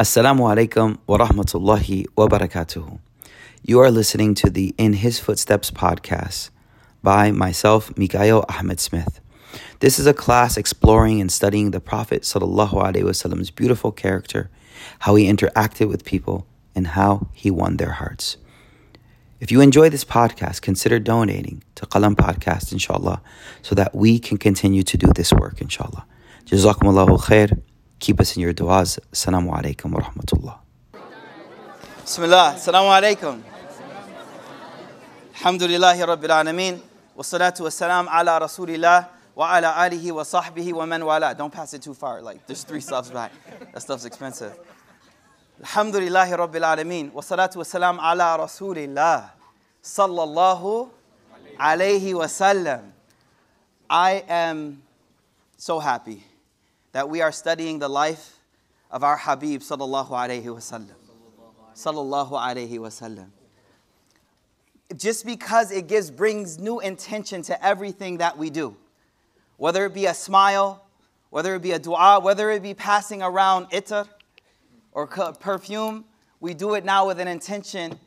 Assalamu alaikum wa rahmatullahi wa barakatuhu. You are listening to the In His Footsteps podcast by myself, Mikaeel Ahmed Smith. This is a class exploring and studying the Prophet Wasallam's beautiful character, how he interacted with people, and how he won their hearts. If you enjoy this podcast, consider donating to Qalam Podcast, inshallah, so that we can continue to do this work, inshallah. Jazakumullahu khair. Keep us in your du'as. Assalamu alaikum wa rahmatullah. Bismillah. Assalamu alaikum. Alhamdulillahi Rabbil Alameen. Wassalatu wassalam ala Rasulillah wa ala alihi wa sahbihi wa man wala. Don't pass it too far. Like, there's three stops back. That stuff's expensive. Alhamdulillahi Rabbil Alameen. Wassalatu wassalam ala Rasulillah. Sallallahu alayhi wa sallam. I am so happy that we are studying the life of our Habib sallallahu alayhi wasallam. Sallallahu alayhi wasallam. Just because it gives brings new intention to everything that we do. Whether it be a smile, whether it be a dua, whether it be passing around itar or perfume, we do it now with an intention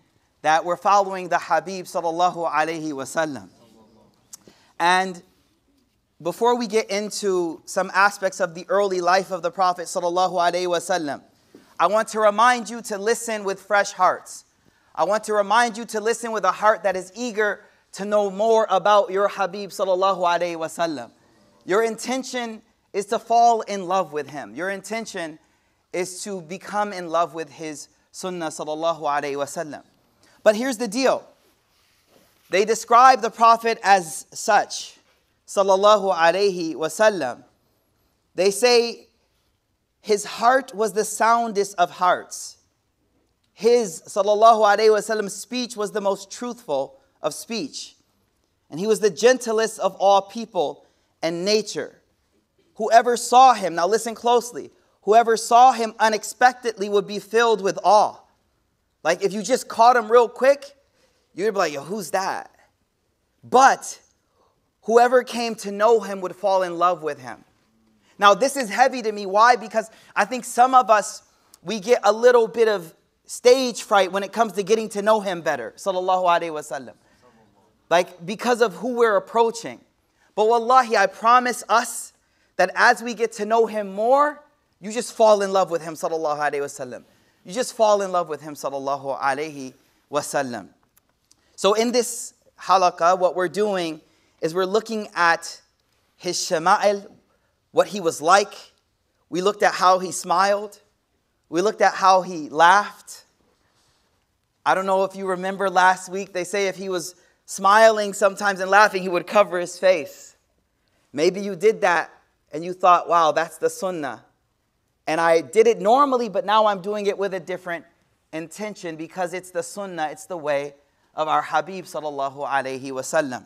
that we're following the Habib sallallahu alayhi wasallam. And before we get into some aspects of the early life of the Prophet wasallam, I want to remind you to listen with fresh hearts. I want to remind you to listen with a heart that is eager to know more about your Habib sallallahu alaihi wasallam. Your intention is to fall in love with him. Your intention is to become in love with his sunnah sallallahu alaihi wasallam. But here's the deal. They describe the prophet as such sallallahu alaihi wasallam, they say his heart was the soundest of hearts. His sallallahu alaihi wasallam speech was the most truthful of speech. And he was the gentlest of all people and nature. Whoever saw him, now listen closely, whoever saw him unexpectedly would be filled with awe. Like if you just caught him real quick, you'd be like, yo, who's that? But whoever came to know him would fall in love with him. Now, this is heavy to me. Why? Because I think some of us, we get a little bit of stage fright when it comes to getting to know him better. Sallallahu Alaihi Wasallam. Like, because of who we're approaching. But wallahi, I promise us that as we get to know him more, you just fall in love with him, sallallahu alaihi wasallam. You just fall in love with him, sallallahu alaihi wasallam. So in this halaqah, what we're doing is we're looking at his shama'il, what he was like. We looked at how he smiled. We looked at how he laughed. I don't know if you remember last week, they say if he was smiling sometimes and laughing, he would cover his face. Maybe you did that and you thought, wow, that's the sunnah. And I did it normally, but now I'm doing it with a different intention because it's the sunnah, it's the way of our Habib sallallahu alayhi wasallam.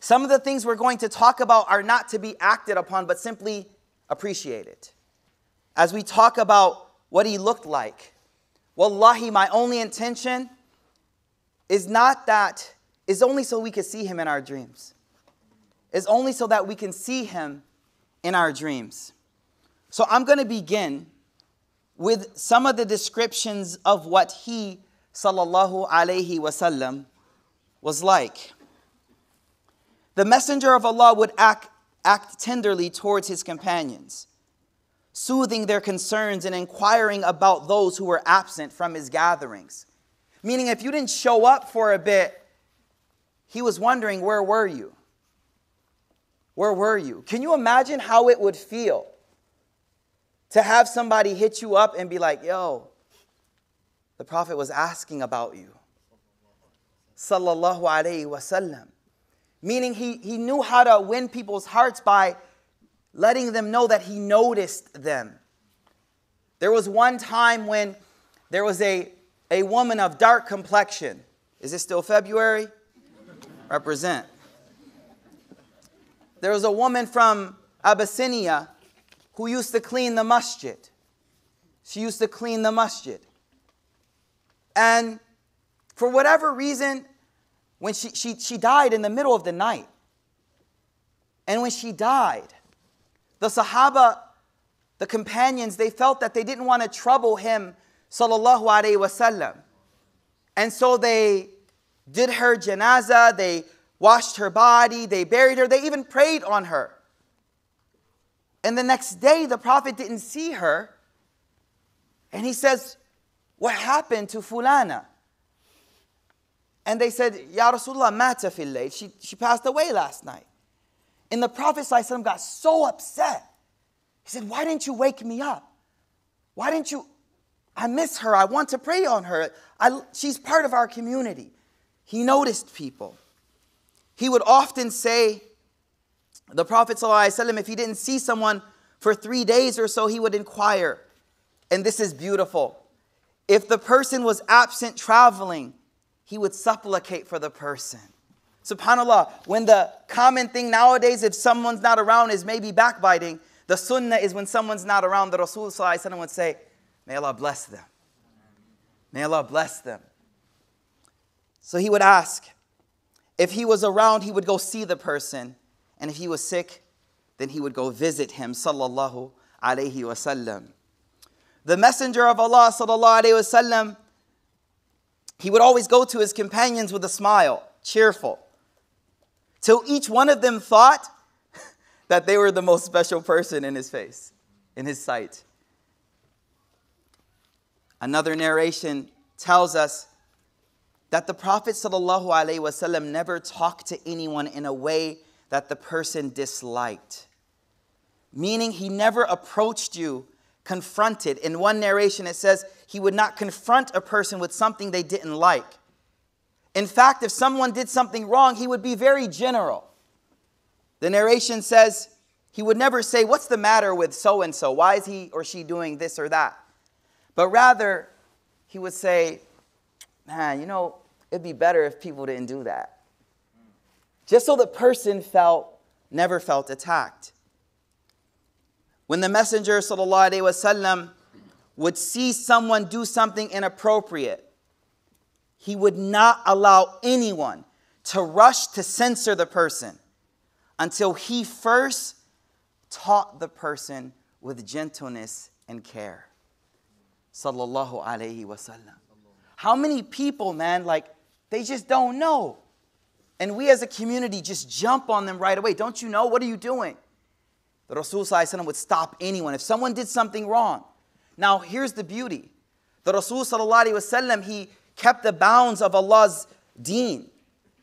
Some of the things we're going to talk about are not to be acted upon, but simply appreciated. As we talk about what he looked like, wallahi, my only intention is not that, is only so we can see him in our dreams. Is only so that we can see him in our dreams. So I'm going to begin with some of the descriptions of what he, sallallahu alaihi wasallam, was like. The messenger of Allah would act, act tenderly towards his companions, soothing their concerns and inquiring about those who were absent from his gatherings. Meaning, if you didn't show up for a bit, he was wondering, Where were you? Where were you? Can you imagine how it would feel to have somebody hit you up and be like, Yo, the Prophet was asking about you? Sallallahu Alaihi Wasallam. Meaning he, he knew how to win people's hearts by letting them know that he noticed them. There was one time when there was a, a woman of dark complexion. Is it still February? Represent. There was a woman from Abyssinia who used to clean the masjid. She used to clean the masjid. And for whatever reason, when she, she, she died in the middle of the night. And when she died, the Sahaba the companions, they felt that they didn't want to trouble him, sallallahu alaihi wasallam. And so they did her janazah, they washed her body, they buried her, they even prayed on her. And the next day, the Prophet didn't see her. And he says, What happened to Fulana? And they said, Ya Rasulullah, mata fil she, she passed away last night. And the Prophet ﷺ got so upset. He said, Why didn't you wake me up? Why didn't you? I miss her. I want to pray on her. I, she's part of our community. He noticed people. He would often say, the Prophet, ﷺ, if he didn't see someone for three days or so, he would inquire. And this is beautiful. If the person was absent traveling, he would supplicate for the person. SubhanAllah, when the common thing nowadays, if someone's not around, is maybe backbiting, the sunnah is when someone's not around, the Rasul would say, May Allah bless them. May Allah bless them. So he would ask. If he was around, he would go see the person. And if he was sick, then he would go visit him. Sallallahu alayhi wasallam. The Messenger of Allah, sallallahu alayhi he would always go to his companions with a smile, cheerful till each one of them thought that they were the most special person in his face, in his sight. Another narration tells us that the Prophet ﷺ never talked to anyone in a way that the person disliked. Meaning, he never approached you confronted. In one narration, it says he would not confront a person with something they didn't like. In fact, if someone did something wrong, he would be very general. The narration says he would never say, What's the matter with so and so? Why is he or she doing this or that? But rather, he would say, Man, you know, it'd be better if people didn't do that. Just so the person felt, never felt attacked. When the Messenger وسلم, would see someone do something inappropriate, he would not allow anyone to rush to censor the person until he first taught the person with gentleness and care. Sallallahu alayhi wasallam. How many people, man, like they just don't know. And we as a community just jump on them right away. Don't you know? What are you doing? The Rasul would stop anyone. If someone did something wrong. Now, here's the beauty. The Rasul, he kept the bounds of Allah's deen.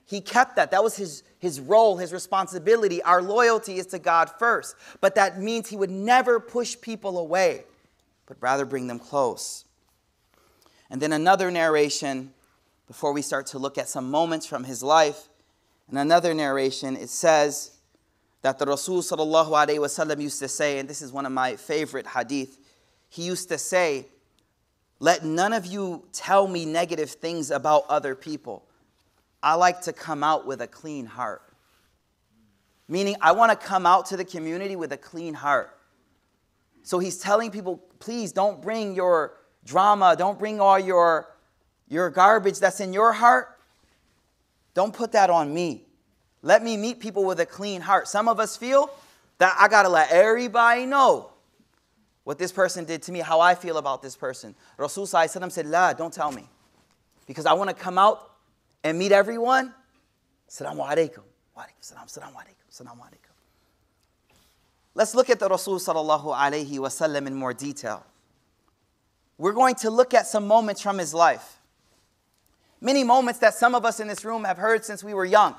He kept that. That was his, his role, his responsibility. Our loyalty is to God first. But that means he would never push people away, but rather bring them close. And then another narration, before we start to look at some moments from his life, in another narration, it says that the Rasul used to say, and this is one of my favorite hadith, he used to say, let none of you tell me negative things about other people. I like to come out with a clean heart. Meaning, I want to come out to the community with a clean heart. So he's telling people, please don't bring your drama, don't bring all your, your garbage that's in your heart. Don't put that on me. Let me meet people with a clean heart. Some of us feel that I got to let everybody know what this person did to me, how I feel about this person. Rasul said, La, don't tell me. Because I want to come out and meet everyone. Assalamu alaikum. Alaikum. Alaikum. Let's look at the Rasul sallallahu alaihi wasallam in more detail. We're going to look at some moments from his life. Many moments that some of us in this room have heard since we were young.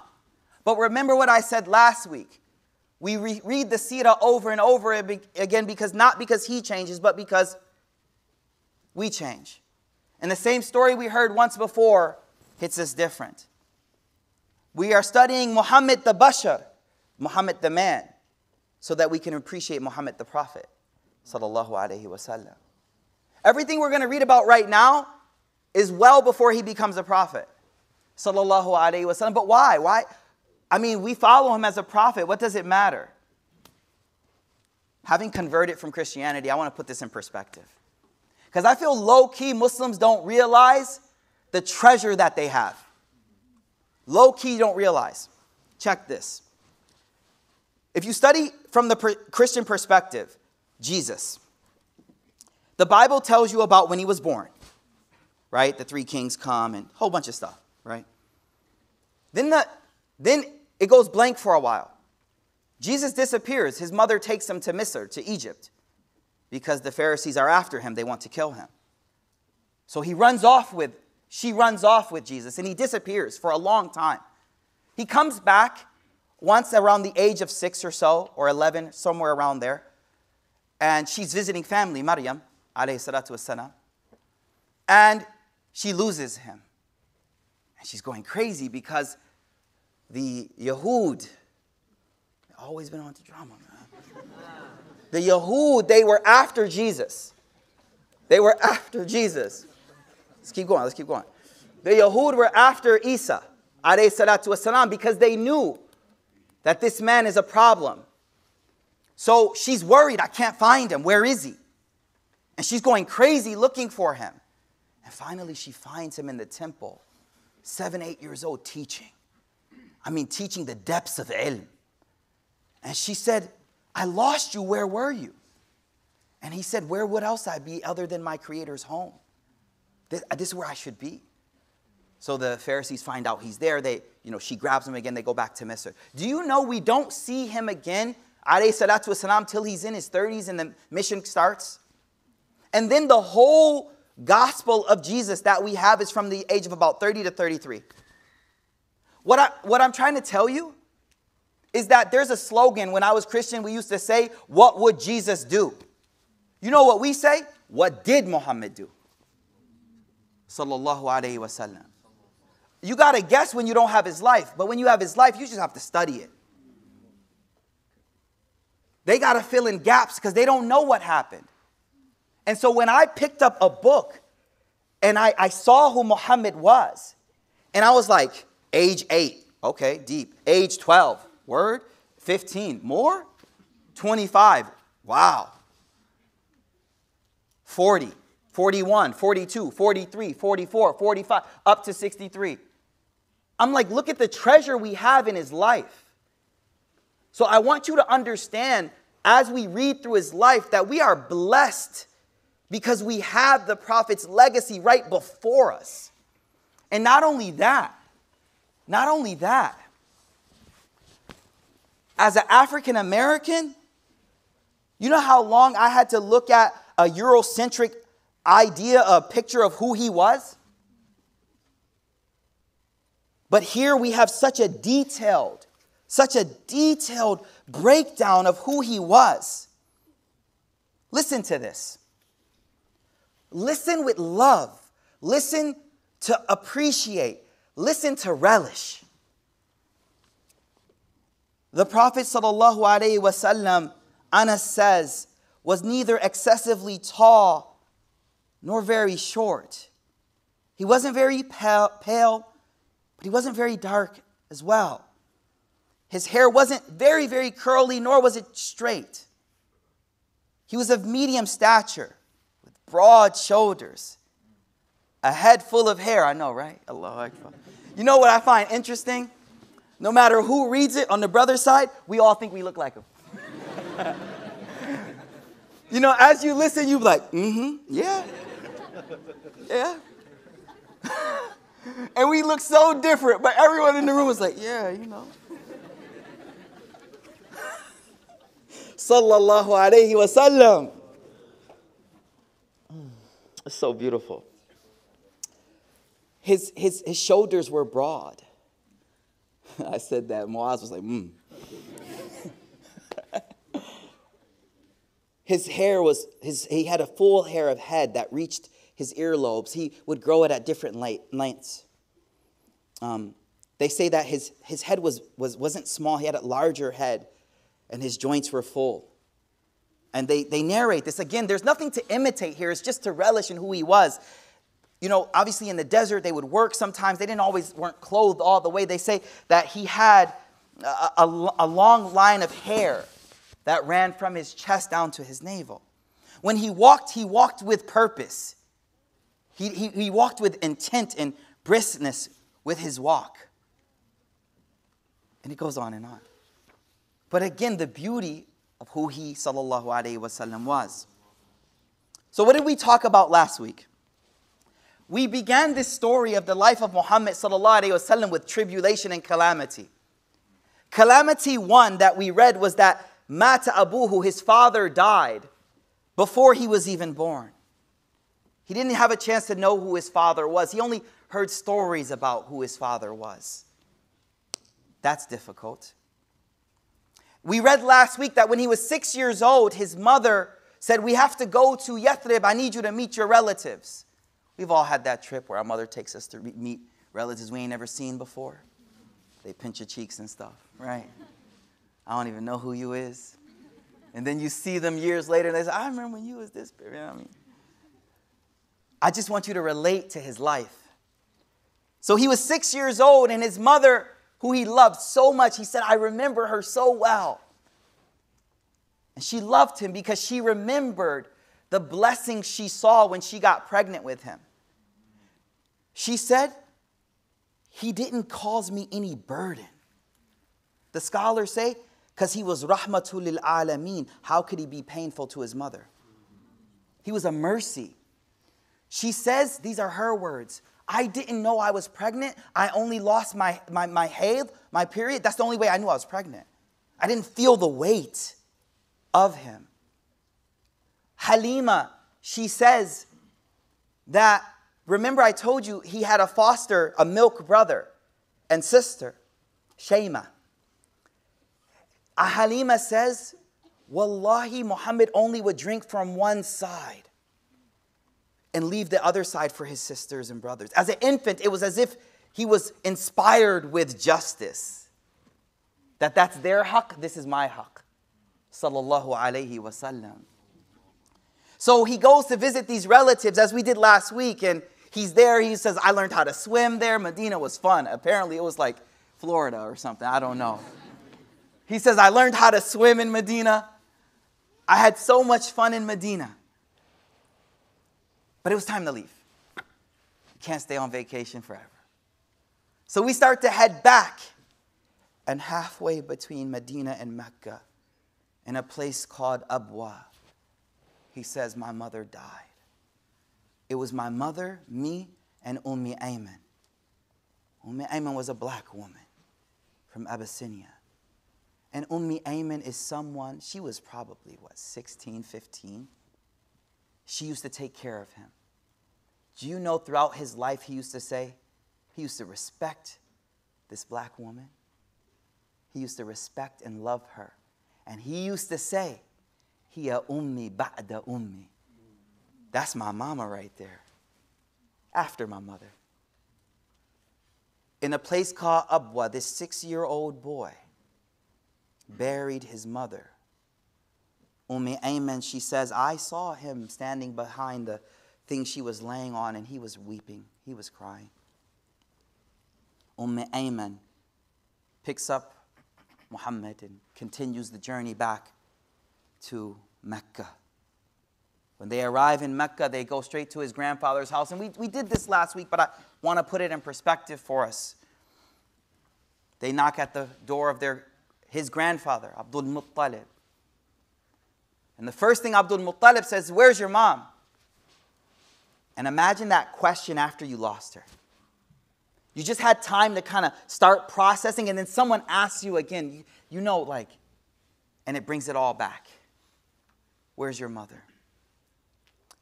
But remember what I said last week. We re- read the Sirah over and over again because not because he changes, but because we change. And the same story we heard once before hits us different. We are studying Muhammad the Bashar, Muhammad the man, so that we can appreciate Muhammad the Prophet. Sallallahu Alaihi Wasallam. Everything we're going to read about right now is well before he becomes a prophet. Sallallahu Alaihi Wasallam. But why? Why? I mean, we follow him as a prophet. What does it matter? Having converted from Christianity, I want to put this in perspective. Because I feel low key Muslims don't realize the treasure that they have. Low key, don't realize. Check this. If you study from the per- Christian perspective, Jesus, The Bible tells you about when he was born, right? The three kings come and a whole bunch of stuff, right? Then, the, then it goes blank for a while. Jesus disappears. His mother takes him to Misr, to Egypt, because the Pharisees are after him. They want to kill him. So he runs off with, she runs off with Jesus, and he disappears for a long time. He comes back once around the age of six or so, or 11, somewhere around there. And she's visiting family, Maryam, alayhi salatu wasalam. And she loses him. And she's going crazy because the Yahud, always been on to drama, man. The Yahud, they were after Jesus. They were after Jesus. Let's keep going, let's keep going. The Yahud were after Isa, alayhi salatu wasalam, because they knew that this man is a problem. So she's worried, I can't find him. Where is he? And she's going crazy looking for him. And finally, she finds him in the temple, seven, eight years old, teaching. I mean, teaching the depths of ilm. And she said, I lost you. Where were you? And he said, Where would else I be other than my Creator's home? This, uh, this is where I should be. So the Pharisees find out he's there. They, you know, she grabs him again. They go back to Misr. Do you know we don't see him again, alayhi salatu wasalam, till he's in his 30s and the mission starts? And then the whole gospel of Jesus that we have is from the age of about 30 to 33. What, I, what I'm trying to tell you is that there's a slogan when I was Christian, we used to say, What would Jesus do? You know what we say? What did Muhammad do? Sallallahu Alaihi Wasallam. You got to guess when you don't have his life, but when you have his life, you just have to study it. They got to fill in gaps because they don't know what happened. And so when I picked up a book and I, I saw who Muhammad was, and I was like, age eight, okay, deep. Age 12, word. 15, more? 25, wow. 40, 41, 42, 43, 44, 45, up to 63. I'm like, look at the treasure we have in his life. So I want you to understand as we read through his life that we are blessed because we have the prophet's legacy right before us. And not only that, not only that, as an African American, you know how long I had to look at a Eurocentric idea, a picture of who he was? But here we have such a detailed, such a detailed breakdown of who he was. Listen to this. Listen with love. Listen to appreciate. Listen to relish. The Prophet sallallahu alaihi wasallam, Anas says, was neither excessively tall nor very short. He wasn't very pale, pale but he wasn't very dark as well. His hair wasn't very, very curly, nor was it straight. He was of medium stature, with broad shoulders, a head full of hair. I know, right? Allah Akbar. You know what I find interesting? No matter who reads it on the brother side, we all think we look like him. you know, as you listen, you be like, mm-hmm, yeah, yeah. and we look so different, but everyone in the room was like, yeah, you know. Sallallahu alayhi wasallam. It's so beautiful. His, his, his shoulders were broad. I said that. Moaz was like, hmm. his hair was, his, he had a full hair of head that reached his earlobes. He would grow it at different lengths. Um, they say that his, his head was, was, wasn't small, he had a larger head, and his joints were full. And they, they narrate this. Again, there's nothing to imitate here, it's just to relish in who he was. You know, obviously in the desert, they would work sometimes. They didn't always weren't clothed all the way. They say that he had a, a, a long line of hair that ran from his chest down to his navel. When he walked, he walked with purpose. He, he, he walked with intent and briskness with his walk. And it goes on and on. But again, the beauty of who he sallallahu alaihi wasallam was. So, what did we talk about last week? We began this story of the life of Muhammad وسلم, with tribulation and calamity. Calamity one that we read was that Mata Abuhu, his father, died before he was even born. He didn't have a chance to know who his father was. He only heard stories about who his father was. That's difficult. We read last week that when he was six years old, his mother said, We have to go to Yathrib. I need you to meet your relatives. We've all had that trip where our mother takes us to meet relatives we ain't never seen before. They pinch your cheeks and stuff, right? I don't even know who you is. And then you see them years later and they say, I remember when you was this. You know I mean? I just want you to relate to his life. So he was six years old, and his mother, who he loved so much, he said, I remember her so well. And she loved him because she remembered the blessing she saw when she got pregnant with him. She said, He didn't cause me any burden. The scholars say, because he was rahmatul lil alameen, how could he be painful to his mother? He was a mercy. She says, these are her words. I didn't know I was pregnant. I only lost my, my, my haid, my period. That's the only way I knew I was pregnant. I didn't feel the weight of him. Halima, she says that, remember I told you he had a foster, a milk brother and sister, Shayma. Halima says, Wallahi, Muhammad only would drink from one side and leave the other side for his sisters and brothers. As an infant, it was as if he was inspired with justice. That that's their haqq, this is my haqq. Sallallahu alayhi wasallam. So he goes to visit these relatives as we did last week, and he's there. He says, I learned how to swim there. Medina was fun. Apparently, it was like Florida or something. I don't know. He says, I learned how to swim in Medina. I had so much fun in Medina. But it was time to leave. You can't stay on vacation forever. So we start to head back. And halfway between Medina and Mecca, in a place called Abwa, he says, My mother died. It was my mother, me, and Ummi Ayman. Ummi Ayman was a black woman from Abyssinia. And Ummi Ayman is someone, she was probably, what, 16, 15? She used to take care of him. Do you know throughout his life he used to say, he used to respect this black woman? He used to respect and love her. And he used to say, Hiya ummi ba'da ummi. That's my mama right there. After my mother. In a place called Abwa, this six year old boy buried his mother. Ummi Ayman, she says, I saw him standing behind the thing she was laying on and he was weeping. He was crying. Umm Ayman picks up Muhammad and continues the journey back to Mecca. When they arrive in Mecca, they go straight to his grandfather's house. And we, we did this last week, but I want to put it in perspective for us. They knock at the door of their, his grandfather, Abdul Muttalib. And the first thing Abdul Muttalib says, Where's your mom? And imagine that question after you lost her. You just had time to kind of start processing, and then someone asks you again, you, you know, like, and it brings it all back. Where's your mother?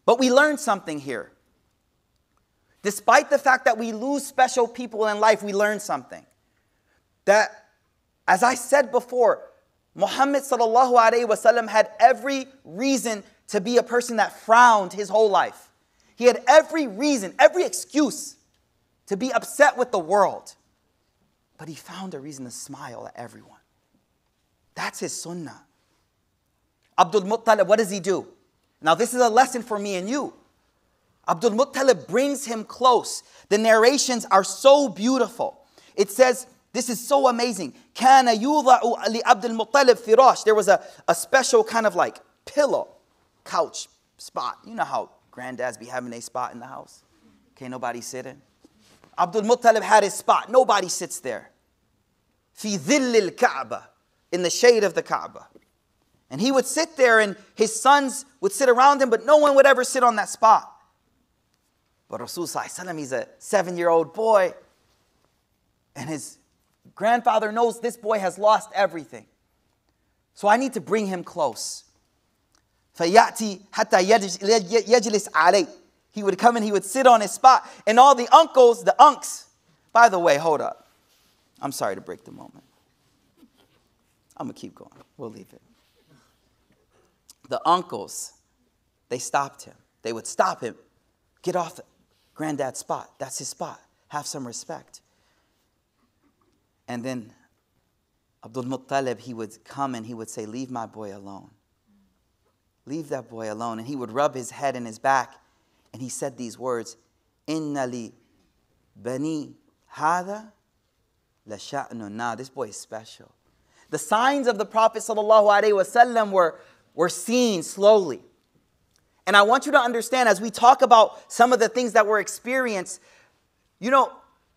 But we learn something here. Despite the fact that we lose special people in life, we learn something. That, as I said before, Muhammad had every reason to be a person that frowned his whole life. He had every reason, every excuse to be upset with the world. But he found a reason to smile at everyone. That's his sunnah. Abdul Muttalib, what does he do? Now, this is a lesson for me and you. Abdul Muttalib brings him close. The narrations are so beautiful. It says, this is so amazing. كان يوضع لعبد المطلب فراش. There was a, a special kind of like pillow, couch spot. You know how Granddads be having a spot in the house. Can't nobody sit in. Abdul Muttalib had his spot. Nobody sits there. في ظل الكعبة. In the shade of the Kaaba. And he would sit there, and his sons would sit around him, but no one would ever sit on that spot. But Rasul, he's a seven year old boy, and his grandfather knows this boy has lost everything. So I need to bring him close. فَيَأْتِي حَتَّى يَجْلِسْ عَلَيْهِ He would come and he would sit on his spot. And all the uncles, the unks, by the way, hold up. I'm sorry to break the moment. I'm going to keep going. We'll leave it. The uncles, they stopped him. They would stop him. Get off granddad's spot. That's his spot. Have some respect. And then Abdul Muttalib, he would come and he would say, Leave my boy alone. Leave that boy alone. And he would rub his head in his back and he said these words Inna li bani hada la sha'nun. This boy is special. The signs of the Prophet ﷺ were, were seeing slowly. And I want you to understand as we talk about some of the things that were experienced, you know,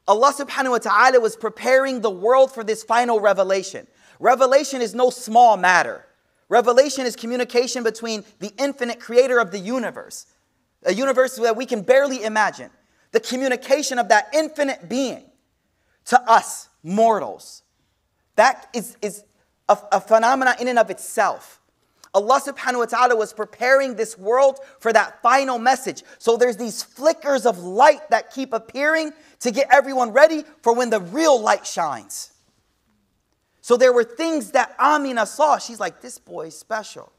Allah subhanahu wa ta'ala was preparing the world for this final revelation. Revelation is no small matter. Revelation is communication between the infinite creator of the universe, a universe that we can barely imagine. The communication of that infinite being to us, mortals. That is, is a, a phenomenon in and of itself. Allah subhanahu wa ta'ala was preparing this world for that final message. So there's these flickers of light that keep appearing to get everyone ready for when the real light shines. So there were things that Amina saw. She's like, this boy is special.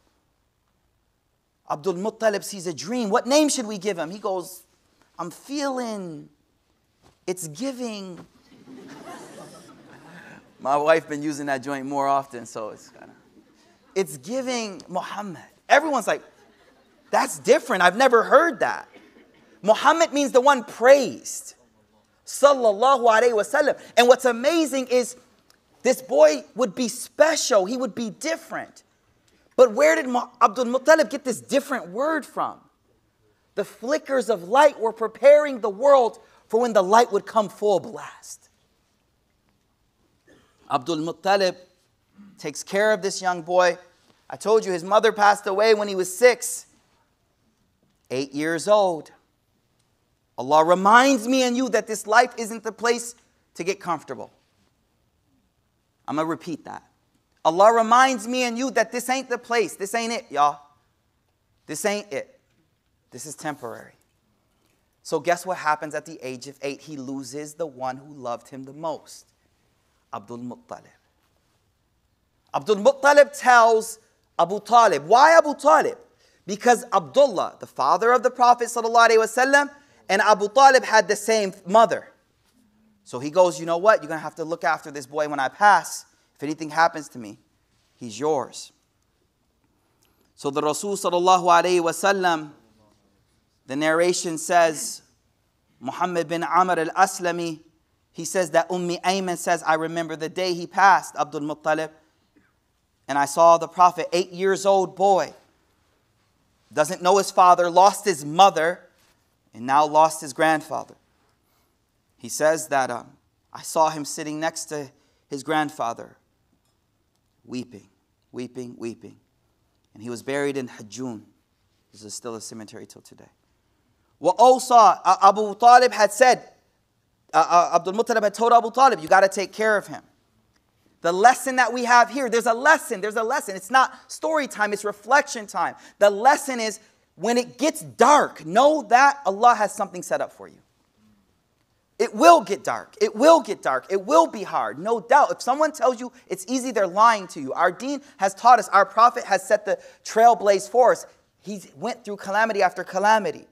Abdul Muttalib sees a dream. What name should we give him? He goes, I'm feeling it's giving. My wife been using that joint more often, so it's kind of it's giving Muhammad. Everyone's like, that's different. I've never heard that. Muhammad means the one praised. Sallallahu Alaihi Wasallam. And what's amazing is this boy would be special, he would be different. But where did Abdul Muttalib get this different word from? The flickers of light were preparing the world for when the light would come full blast. Abdul Muttalib takes care of this young boy. I told you his mother passed away when he was six, eight years old. Allah reminds me and you that this life isn't the place to get comfortable. I'm going to repeat that. Allah reminds me and you that this ain't the place. This ain't it, y'all. This ain't it. This is temporary. So, guess what happens at the age of eight? He loses the one who loved him the most Abdul Muttalib. Abdul Muttalib tells Abu Talib. Why Abu Talib? Because Abdullah, the father of the Prophet ﷺ, and Abu Talib had the same mother. So he goes, You know what? You're going to have to look after this boy when I pass. If anything happens to me, he's yours. So the Rasul ﷺ, the narration says, Muhammad bin Amr al Aslami, he says that Ummi Ayman says, I remember the day he passed Abdul Muttalib and I saw the prophet, eight years old boy, doesn't know his father, lost his mother, and now lost his grandfather. He says that um, I saw him sitting next to his grandfather, weeping, weeping, weeping. And he was buried in Hajjun. This is still a cemetery till today. What also Abu Talib had said, uh, uh, Abdul Muttalib had told Abu Talib, you got to take care of him. The lesson that we have here, there's a lesson, there's a lesson. It's not story time, it's reflection time. The lesson is when it gets dark, know that Allah has something set up for you. It will get dark. It will get dark. It will be hard, no doubt. If someone tells you it's easy, they're lying to you. Our deen has taught us, our prophet has set the trailblaze for us. He went through calamity after calamity.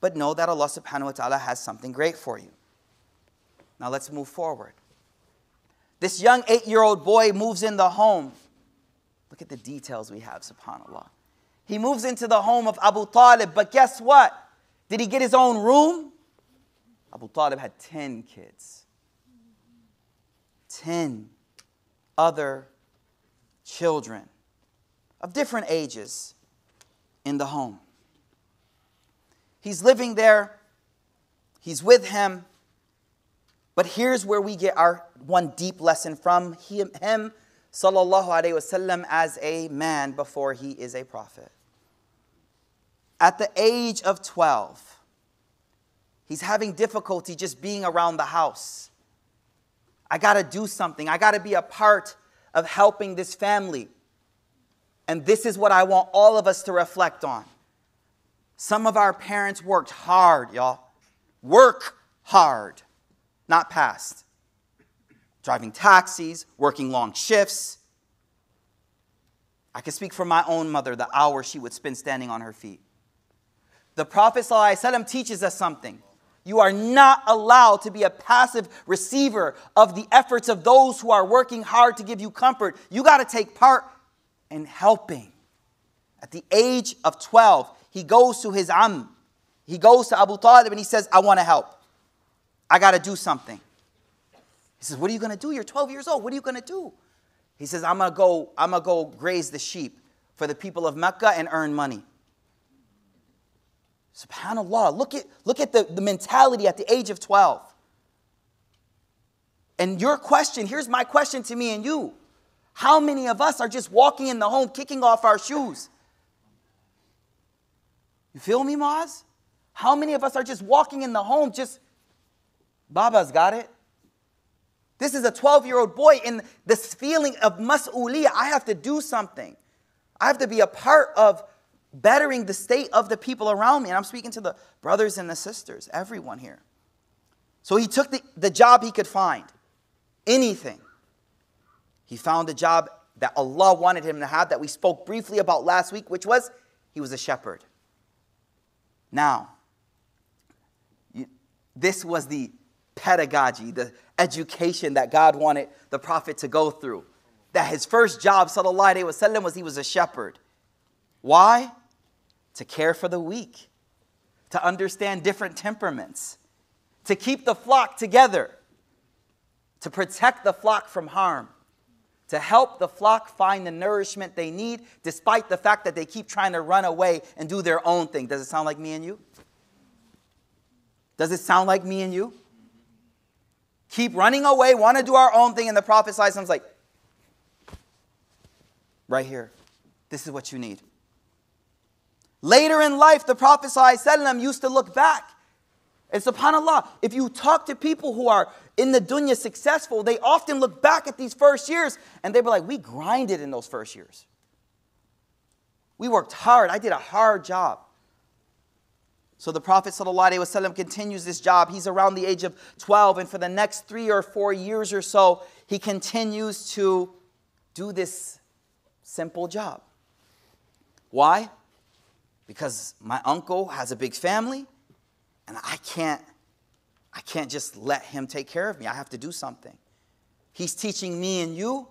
But know that Allah subhanahu wa ta'ala has something great for you. Now let's move forward. This young eight year old boy moves in the home. Look at the details we have, subhanAllah. He moves into the home of Abu Talib, but guess what? Did he get his own room? Abu Talib had 10 kids. 10 other children of different ages in the home. He's living there, he's with him. But here's where we get our one deep lesson from him, sallallahu wasallam as a man before he is a prophet. At the age of 12, he's having difficulty just being around the house. I got to do something. I got to be a part of helping this family. And this is what I want all of us to reflect on. Some of our parents worked hard, y'all. Work hard, not past. Driving taxis, working long shifts. I can speak for my own mother, the hours she would spend standing on her feet. The Prophet ﷺ teaches us something. You are not allowed to be a passive receiver of the efforts of those who are working hard to give you comfort. You got to take part in helping. At the age of 12, he goes to his am. He goes to Abu Talib and he says, I want to help. I got to do something. He says, What are you going to do? You're 12 years old. What are you going to do? He says, I'm going to go, I'm going to go graze the sheep for the people of Mecca and earn money. SubhanAllah, look at, look at the, the mentality at the age of 12. And your question, here's my question to me and you. How many of us are just walking in the home, kicking off our shoes? You feel me, Maz? How many of us are just walking in the home, just, Baba's got it? This is a 12 year old boy in this feeling of mas'uliyah. I have to do something. I have to be a part of bettering the state of the people around me. And I'm speaking to the brothers and the sisters, everyone here. So he took the, the job he could find, anything. He found a job that Allah wanted him to have that we spoke briefly about last week, which was he was a shepherd. Now, this was the pedagogy, the education that God wanted the prophet to go through. That his first job, sallallahu alaihi wasallam, was he was a shepherd. Why? To care for the weak, to understand different temperaments, to keep the flock together, to protect the flock from harm, to help the flock find the nourishment they need, despite the fact that they keep trying to run away and do their own thing. Does it sound like me and you? Does it sound like me and you? Keep running away, want to do our own thing, and the prophet is like, right here, this is what you need. Later in life, the Prophet used to look back. And subhanAllah, if you talk to people who are in the dunya successful, they often look back at these first years and they be like, we grinded in those first years. We worked hard. I did a hard job. So the Prophet ﷺ continues this job. He's around the age of 12, and for the next three or four years or so, he continues to do this simple job. Why? because my uncle has a big family and I can't I can't just let him take care of me. I have to do something. He's teaching me and you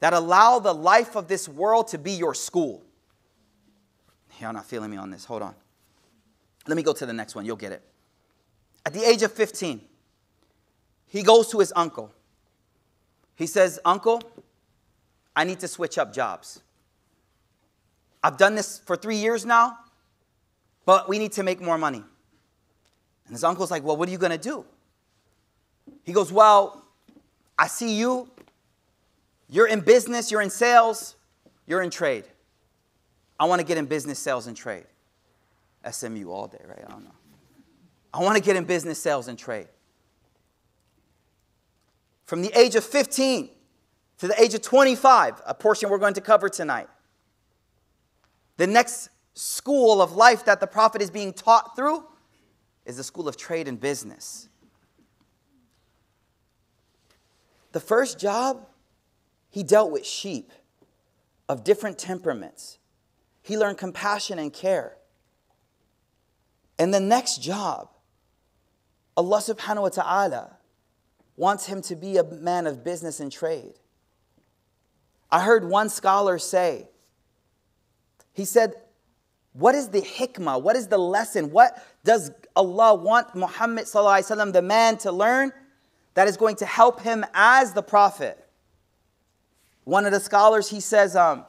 that allow the life of this world to be your school. You're not feeling me on this. Hold on. Let me go to the next one. You'll get it. At the age of 15, he goes to his uncle. He says, Uncle, I need to switch up jobs. I've done this for three years now, but we need to make more money. And his uncle's like, Well, what are you going to do? He goes, Well, I see you. You're in business, you're in sales, you're in trade. I want to get in business, sales, and trade. SMU all day, right? I don't know. I want to get in business, sales, and trade. From the age of 15 to the age of 25, a portion we're going to cover tonight. The next school of life that the prophet is being taught through is the school of trade and business. The first job, he dealt with sheep of different temperaments. He learned compassion and care. And the next job, Allah subhanahu wa ta'ala wants him to be a man of business and trade. I heard one scholar say he said, What is the hikmah? What is the lesson? What does Allah want Muhammad, the man, to learn that is going to help him as the prophet? One of the scholars, he says, um,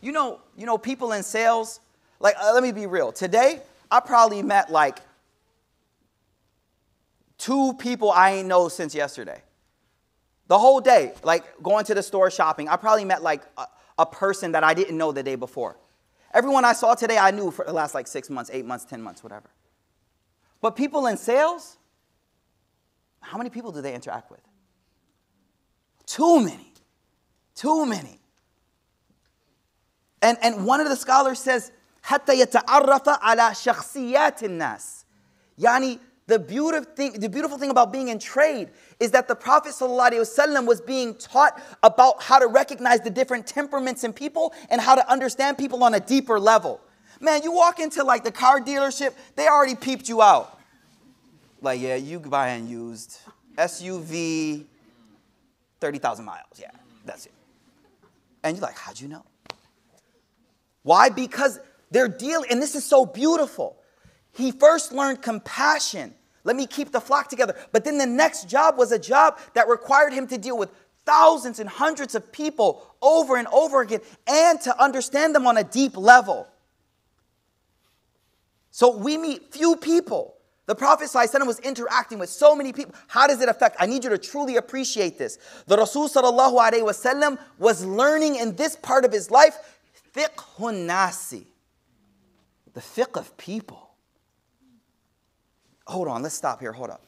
you know, you know, people in sales, like, uh, let me be real. Today, I probably met like two people I ain't know since yesterday. The whole day, like going to the store shopping, I probably met like a, a person that I didn't know the day before. Everyone I saw today, I knew for the last like six months, eight months, 10 months, whatever. But people in sales, how many people do they interact with? Too many. Too many. And, and one of the scholars says, حتى يتعرف على شخصيات الناس. Yani, the beautiful thing, the beautiful thing about being in trade is that the Prophet ﷺ was being taught about how to recognize the different temperaments in people and how to understand people on a deeper level. Man, you walk into like the car dealership, they already peeped you out. Like, yeah, you buying used SUV, 30,000 miles. Yeah, that's it. And you're like, how'd you know? Why? Because they're dealing, and this is so beautiful. He first learned compassion. Let me keep the flock together. But then the next job was a job that required him to deal with thousands and hundreds of people over and over again and to understand them on a deep level. So we meet few people. The Prophet ﷺ was interacting with so many people. How does it affect? I need you to truly appreciate this. The Rasul ﷺ was learning in this part of his life fiqhun nasi, the fiqh of people. Hold on, let's stop here. Hold up.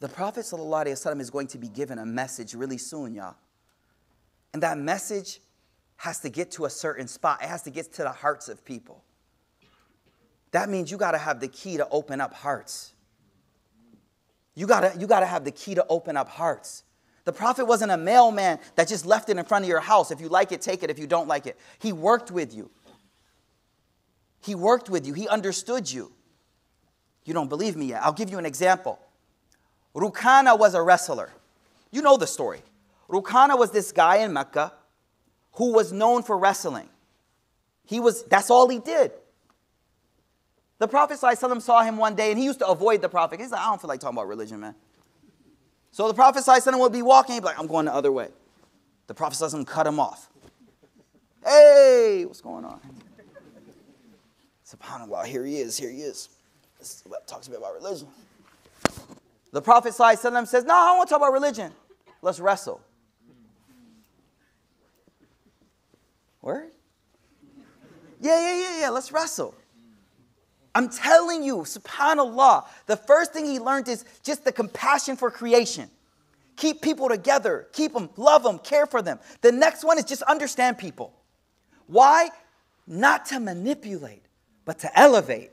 The Prophet ﷺ is going to be given a message really soon, y'all. And that message has to get to a certain spot, it has to get to the hearts of people. That means you got to have the key to open up hearts. You got to you got to have the key to open up hearts. The prophet wasn't a mailman that just left it in front of your house. If you like it, take it. If you don't like it, he worked with you. He worked with you. He understood you. You don't believe me yet. I'll give you an example. Rukana was a wrestler. You know the story. Rukana was this guy in Mecca who was known for wrestling. He was that's all he did. The Prophet ﷺ saw him one day and he used to avoid the Prophet. He's like, I don't feel like talking about religion, man. So the Prophet ﷺ would be walking, he'd be like, I'm going the other way. The Prophet ﷺ cut him off. Hey, what's going on? SubhanAllah, here he is, here he is. This talks a bit about religion. The Prophet says, No, I don't want to talk about religion. Let's wrestle. Word? Yeah, yeah, yeah, yeah, let's wrestle. I'm telling you, subhanAllah, the first thing he learned is just the compassion for creation. Keep people together, keep them, love them, care for them. The next one is just understand people. Why? Not to manipulate, but to elevate.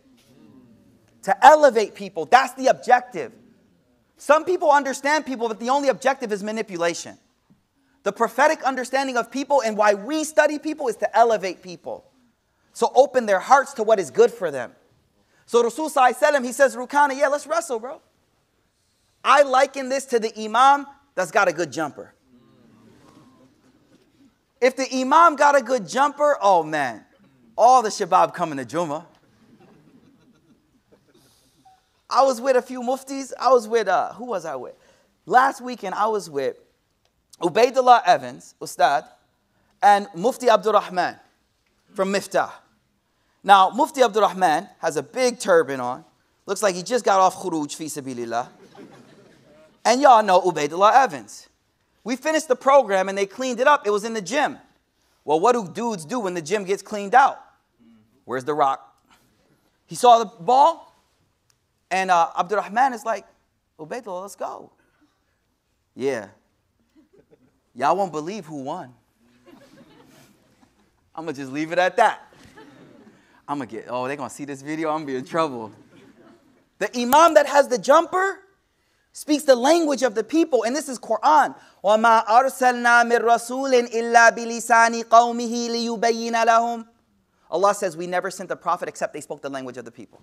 To elevate people. That's the objective. Some people understand people, but the only objective is manipulation. The prophetic understanding of people and why we study people is to elevate people. So open their hearts to what is good for them. So Rasul Sallallahu he says, Rukana, yeah, let's wrestle, bro. I liken this to the imam that's got a good jumper. If the imam got a good jumper, oh man, all the shabab coming to Juma. I was with a few muftis. I was with, uh, who was I with? Last weekend, I was with Ubaidullah Evans, Ustad, and Mufti Abdul Rahman from Miftah. Now, Mufti Abdul Rahman has a big turban on. Looks like he just got off khuruj fi sabilillah. And y'all know Ubaidullah Evans. We finished the program and they cleaned it up. It was in the gym. Well, what do dudes do when the gym gets cleaned out? Where's the rock? He saw the ball, and uh, Abdul Rahman is like, Ubaidullah, let's go. Yeah. Y'all won't believe who won. I'm going to just leave it at that. I'm gonna get, oh, they're gonna see this video, I'm gonna be in trouble. The imam that has the jumper speaks the language of the people, and this is Quran. وَمَا أَرْسَلْنَا مِن رَسُولٍ إِلَّا بِلِسَانِ قَوْمِهِ لِيُبَيِّنَ لَهُمْ Allah says we never sent a prophet except they spoke the language of the people.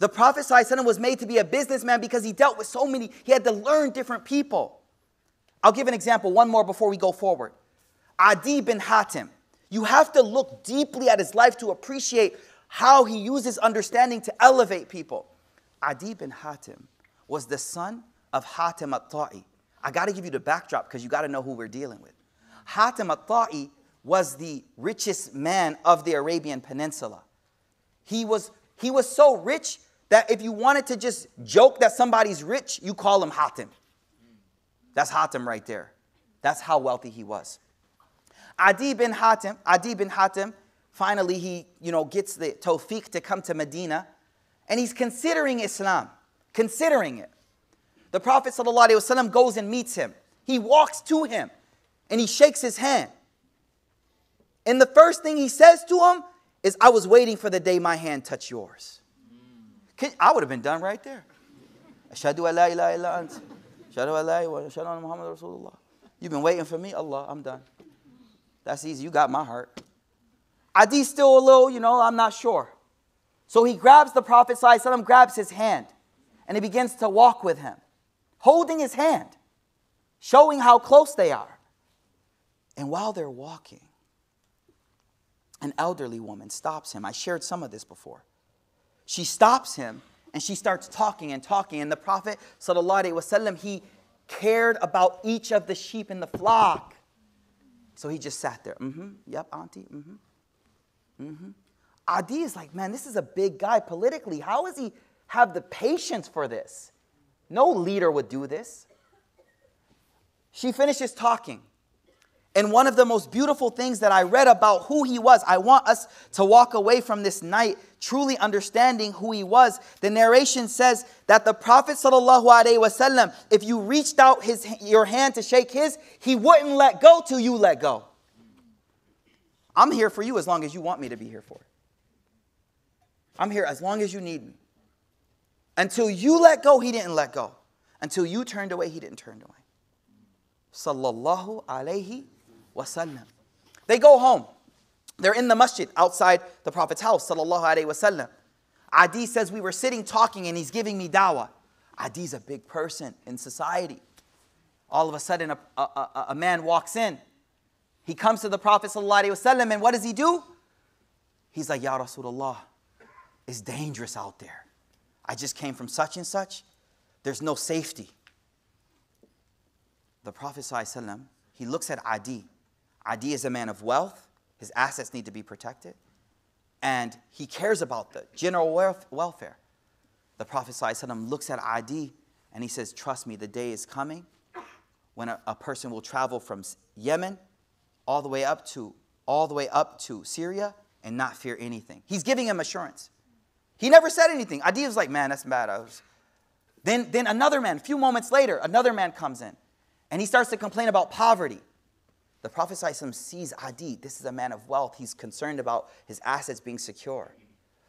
The Prophet was made to be a businessman because he dealt with so many, he had to learn different people. I'll give an example, one more before we go forward. Adi bin Hatim. You have to look deeply at his life to appreciate how he uses understanding to elevate people. Adi bin Hatim was the son of Hatim at-Ta'i. I got to give you the backdrop because you got to know who we're dealing with. Hatim at-Ta'i was the richest man of the Arabian Peninsula. He was, he was so rich that if you wanted to just joke that somebody's rich, you call him Hatim. That's Hatim right there. That's how wealthy he was. Adi bin Hatim, Adi bin Hatim, finally he, you know, gets the tawfiq to come to Medina, and he's considering Islam, considering it. The Prophet ﷺ goes and meets him. He walks to him, and he shakes his hand. And the first thing he says to him is, I was waiting for the day my hand touched yours. I would have been done right there. Ashadu an la ilaha illa ant. Ashadu an la ilaha Muhammad Rasulullah. You've been waiting for me? Allah, I'm done. That's easy. You got my heart. Adi's still a little, you know, I'm not sure. So he grabs the Prophet, ﷺ, grabs his hand, and he begins to walk with him, holding his hand, showing how close they are. And while they're walking, an elderly woman stops him. I shared some of this before. She stops him and she starts talking and talking. And the Prophet, ﷺ, he cared about each of the sheep in the flock. So he just sat there. Mm-hmm. Yep, auntie. Mm-hmm. Mm-hmm. Adi is like, man, this is a big guy politically. How does he have the patience for this? No leader would do this. She finishes talking. And one of the most beautiful things that I read about who he was, I want us to walk away from this night truly understanding who he was. The narration says that the Prophet wasallam, if you reached out his, your hand to shake his, he wouldn't let go till you let go. I'm here for you as long as you want me to be here for. I'm here as long as you need me. Until you let go, he didn't let go. Until you turned away, he didn't turn away. Sallallahu alayhi wasallam. They go home. They're in the masjid outside the Prophet's house, sallallahu alaihi wasallam. Adi says we were sitting talking and he's giving me dawah. Adi's a big person in society. All of a sudden, a, a, a, a man walks in. He comes to the Prophet wasallam, and what does he do? He's like, Ya Rasulullah, it's dangerous out there. I just came from such and such. There's no safety. The Prophet wasallam, he looks at Adi. Adi is a man of wealth. His assets need to be protected. And he cares about the general welfare. The Prophet ﷺ looks at Adi and he says, Trust me, the day is coming when a, a person will travel from Yemen all the way up to all the way up to Syria and not fear anything. He's giving him assurance. He never said anything. Adi was like, man, that's bad. Was... Then, then another man, a few moments later, another man comes in and he starts to complain about poverty. The Prophet sees Adi. This is a man of wealth. He's concerned about his assets being secure.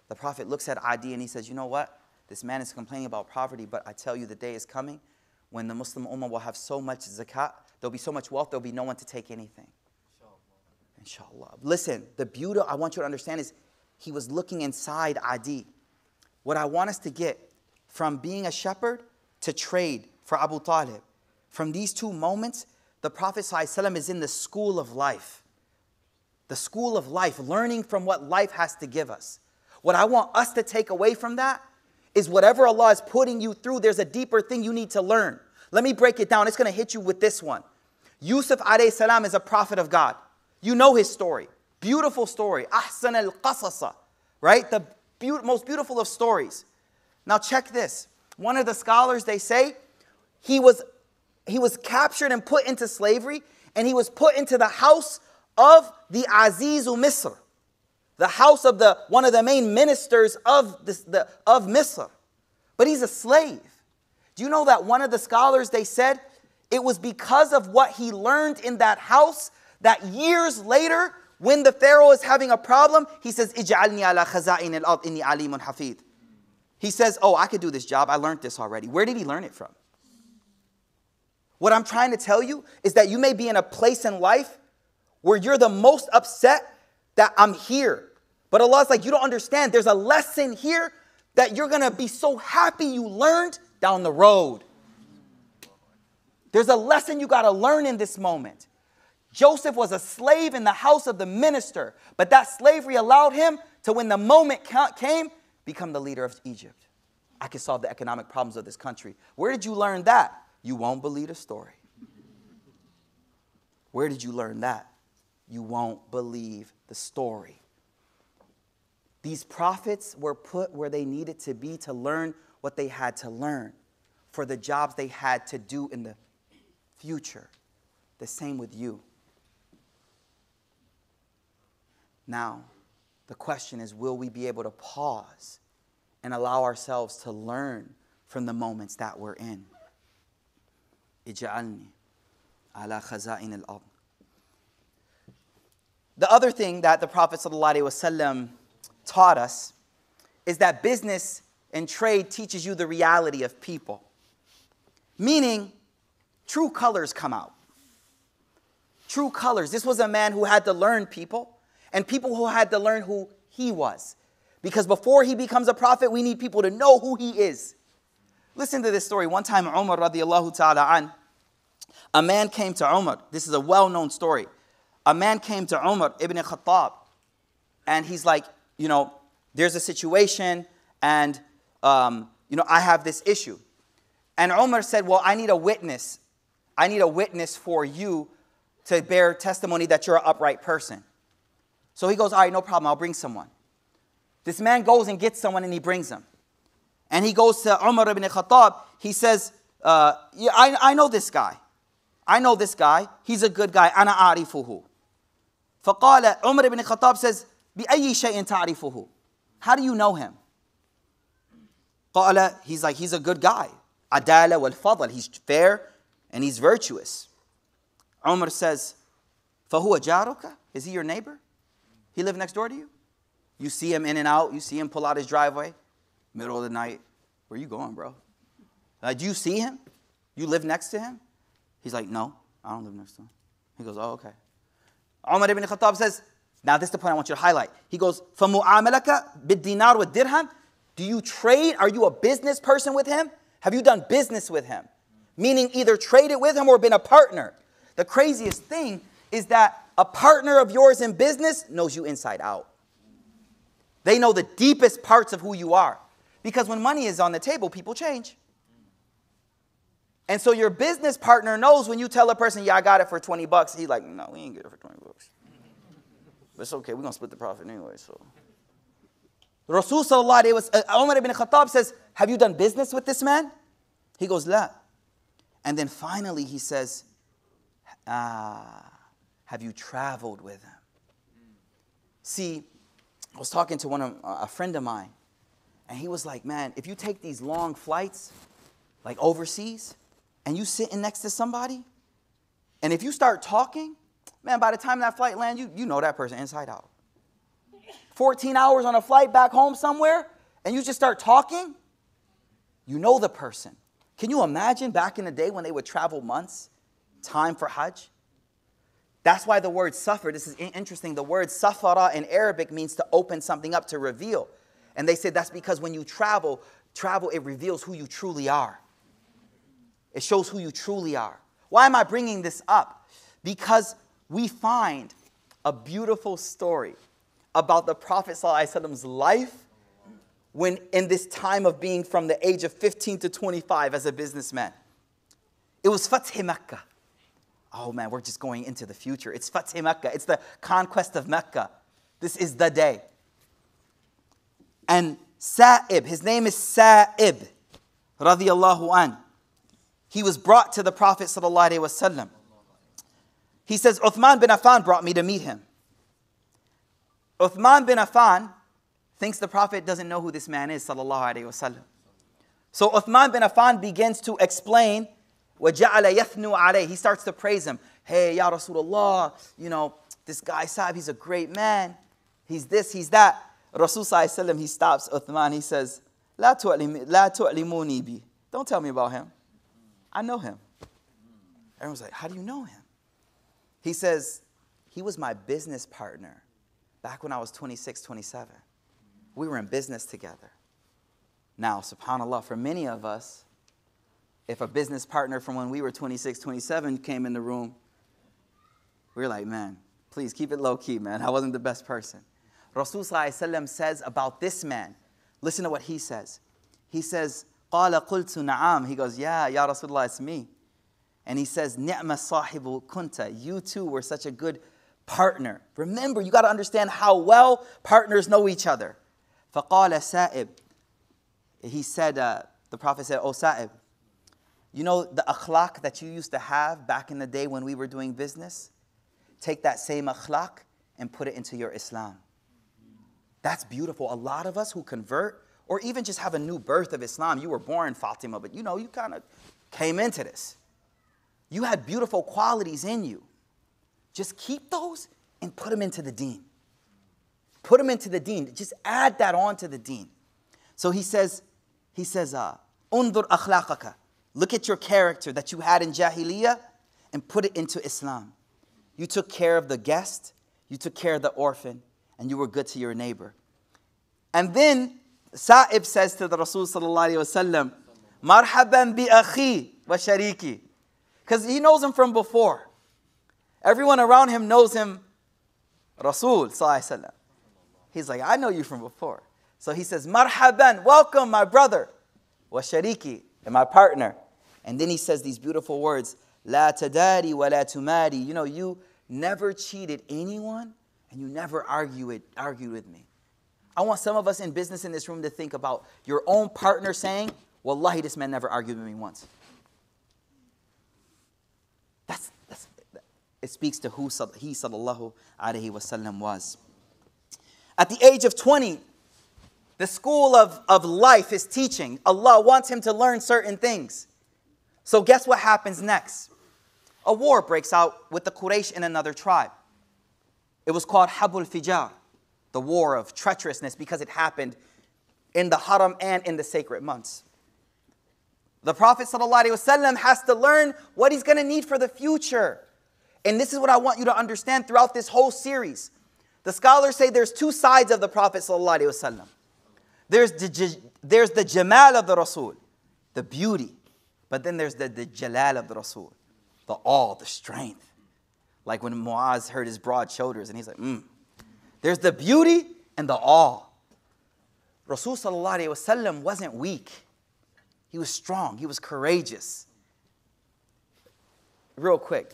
The Prophet looks at Adi and he says, You know what? This man is complaining about poverty, but I tell you, the day is coming when the Muslim Ummah will have so much zakat, there'll be so much wealth, there'll be no one to take anything. Inshallah. Listen, the beauty I want you to understand is he was looking inside Adi. What I want us to get from being a shepherd to trade for Abu Talib, from these two moments, the Prophet ﷺ is in the school of life. The school of life, learning from what life has to give us. What I want us to take away from that is whatever Allah is putting you through, there's a deeper thing you need to learn. Let me break it down. It's going to hit you with this one. Yusuf alayhi salam is a prophet of God. You know his story. Beautiful story. Ahsan al qasasa, right? The be- most beautiful of stories. Now check this. One of the scholars they say he was he was captured and put into slavery, and he was put into the house of the Aziz Misr, the house of the one of the main ministers of, this, the, of Misr. But he's a slave. Do you know that one of the scholars they said it was because of what he learned in that house that years later, when the Pharaoh is having a problem, he says, Ij'alni ala khaza'in al inni alimun hafid. He says, Oh, I could do this job. I learned this already. Where did he learn it from? What I'm trying to tell you is that you may be in a place in life where you're the most upset that I'm here. But Allah's like, you don't understand. There's a lesson here that you're gonna be so happy you learned down the road. There's a lesson you gotta learn in this moment. Joseph was a slave in the house of the minister, but that slavery allowed him to, when the moment came, become the leader of Egypt. I can solve the economic problems of this country. Where did you learn that? You won't believe the story. Where did you learn that? You won't believe the story. These prophets were put where they needed to be to learn what they had to learn for the jobs they had to do in the future. The same with you. Now, the question is will we be able to pause and allow ourselves to learn from the moments that we're in? The other thing that the Prophet ﷺ taught us is that business and trade teaches you the reality of people. Meaning, true colors come out. True colors. This was a man who had to learn people and people who had to learn who he was. Because before he becomes a prophet, we need people to know who he is. Listen to this story. One time, Umar radiallahu ta'ala an, a man came to Umar. This is a well known story. A man came to Umar ibn Khattab, and he's like, you know, there's a situation, and, um, you know, I have this issue. And Umar said, well, I need a witness. I need a witness for you to bear testimony that you're an upright person. So he goes, all right, no problem, I'll bring someone. This man goes and gets someone and he brings him And he goes to Umar ibn Khattab. He says, uh, yeah, I, I know this guy. I know this guy. He's a good guy. أنا أعرفه. فقال Umar ibn Khattab says, بأي شيء تعرفه? How do you know him? قال, he's like, he's a good guy. عدالة والفضل. He's fair and he's virtuous. Umar says, فهو جارك? Is he your neighbor? He live next door to you? You see him in and out. You see him pull out his driveway, middle of the night. Where you going, bro? Uh, do you see him? You live next to him? He's like, no, I don't live next to him. He goes, oh, okay. Umar ibn Khattab says, now this is the point I want you to highlight. He goes, فَمُعَامَلَكَ بِالدِّينَار وَالدِّرْهَمْ Do you trade? Are you a business person with him? Have you done business with him? Meaning either traded with him or been a partner. The craziest thing is that a partner of yours in business knows you inside out. They know the deepest parts of who you are. Because when money is on the table, people change. And so your business partner knows when you tell a person, yeah, I got it for 20 bucks, he's like, no, we ain't get it for 20 bucks. But it's okay, we're gonna split the profit anyway, so. Rasul sallallahu alayhi wa uh, Umar ibn Khattab says, have you done business with this man? He goes, la. And then finally he says, ah, have you traveled with him? See, I was talking to one of a friend of mine, and he was like, "Man, if you take these long flights, like overseas, and you sitting next to somebody, and if you start talking, man, by the time that flight lands, you you know that person inside out. 14 hours on a flight back home somewhere, and you just start talking, you know the person. Can you imagine back in the day when they would travel months, time for Hajj? That's why the word suffer, this is interesting. The word safara in Arabic means to open something up, to reveal. And they said that's because when you travel, travel, it reveals who you truly are. It shows who you truly are. Why am I bringing this up? Because we find a beautiful story about the Prophet Prophet's life when in this time of being from the age of 15 to 25 as a businessman. It was Fath Makkah oh man, we're just going into the future. It's Fatih Mecca, it's the conquest of Mecca. This is the day. And Sa'ib, his name is Sa'ib, radiallahu an. He was brought to the Prophet sallallahu alaihi wasallam. He says, Uthman bin Affan brought me to meet him. Uthman bin Affan thinks the Prophet doesn't know who this man is, sallallahu alaihi wasallam. So Uthman bin Affan begins to explain وَجَعَلَ يَثْنُوا عَلَيْهِ He starts to praise him. Hey, Ya Rasulullah, you know, this guy Sa'ib, he's a great man. He's this, he's that. Rasul Sallallahu he stops Uthman, he says, La tu'limuni bi. Don't tell me about him. I know him. Everyone's like, how do you know him? He says, he was my business partner back when I was 26, 27. We were in business together. Now, subhanAllah, for many of us, if a business partner from when we were 26, 27 came in the room, we were like, man, please keep it low key, man. I wasn't the best person. Rasul says about this man, listen to what he says. He says, قال قلت نعم. He goes, yeah, Ya Rasulullah, it's me. And he says, نعم صاحب kunta. You too were such a good partner. Remember, you got to understand how well partners know each other. فقال سائب. He said, uh, the Prophet said, Oh Sa'ib, You know the akhlaq that you used to have back in the day when we were doing business? Take that same akhlaq and put it into your Islam. That's beautiful. A lot of us who convert or even just have a new birth of Islam, you were born Fatima, but you know, you kind of came into this. You had beautiful qualities in you. Just keep those and put them into the deen. Put them into the deen. Just add that on to the deen. So he says, he says, uh, undur akhlaqaka. Look at your character that you had in Jahiliyyah and put it into Islam. You took care of the guest, you took care of the orphan, and you were good to your neighbor. And then Sa'ib says to the Rasul sallallahu alayhi Marhaban bi akhi wa shariki. Because he knows him from before. Everyone around him knows him, Rasul sallallahu He's like, I know you from before. So he says, Marhaban, welcome my brother, wa shariki, and my partner. And then he says these beautiful words, La tadari wa la tumari. You know, you never cheated anyone and you never argued, argued with me. I want some of us in business in this room to think about your own partner saying, Wallahi, this man never argued with me once. That's, that's, it speaks to who he sallallahu alaihi wasallam was. At the age of 20, the school of, of life is teaching. Allah wants him to learn certain things. So, guess what happens next? A war breaks out with the Quraysh in another tribe. It was called Habul Fijar, the war of treacherousness, because it happened in the haram and in the sacred months. The Prophet ﷺ has to learn what he's going to need for the future. And this is what I want you to understand throughout this whole series. The scholars say there's two sides of the Prophet ﷺ. There's the, there's the jamal of the Rasul, the beauty. But then there's the, the jalal of the Rasul, the awe, the strength. Like when Muaz heard his broad shoulders and he's like, mm. There's the beauty and the awe. Rasul wasn't weak. He was strong. He was courageous. Real quick,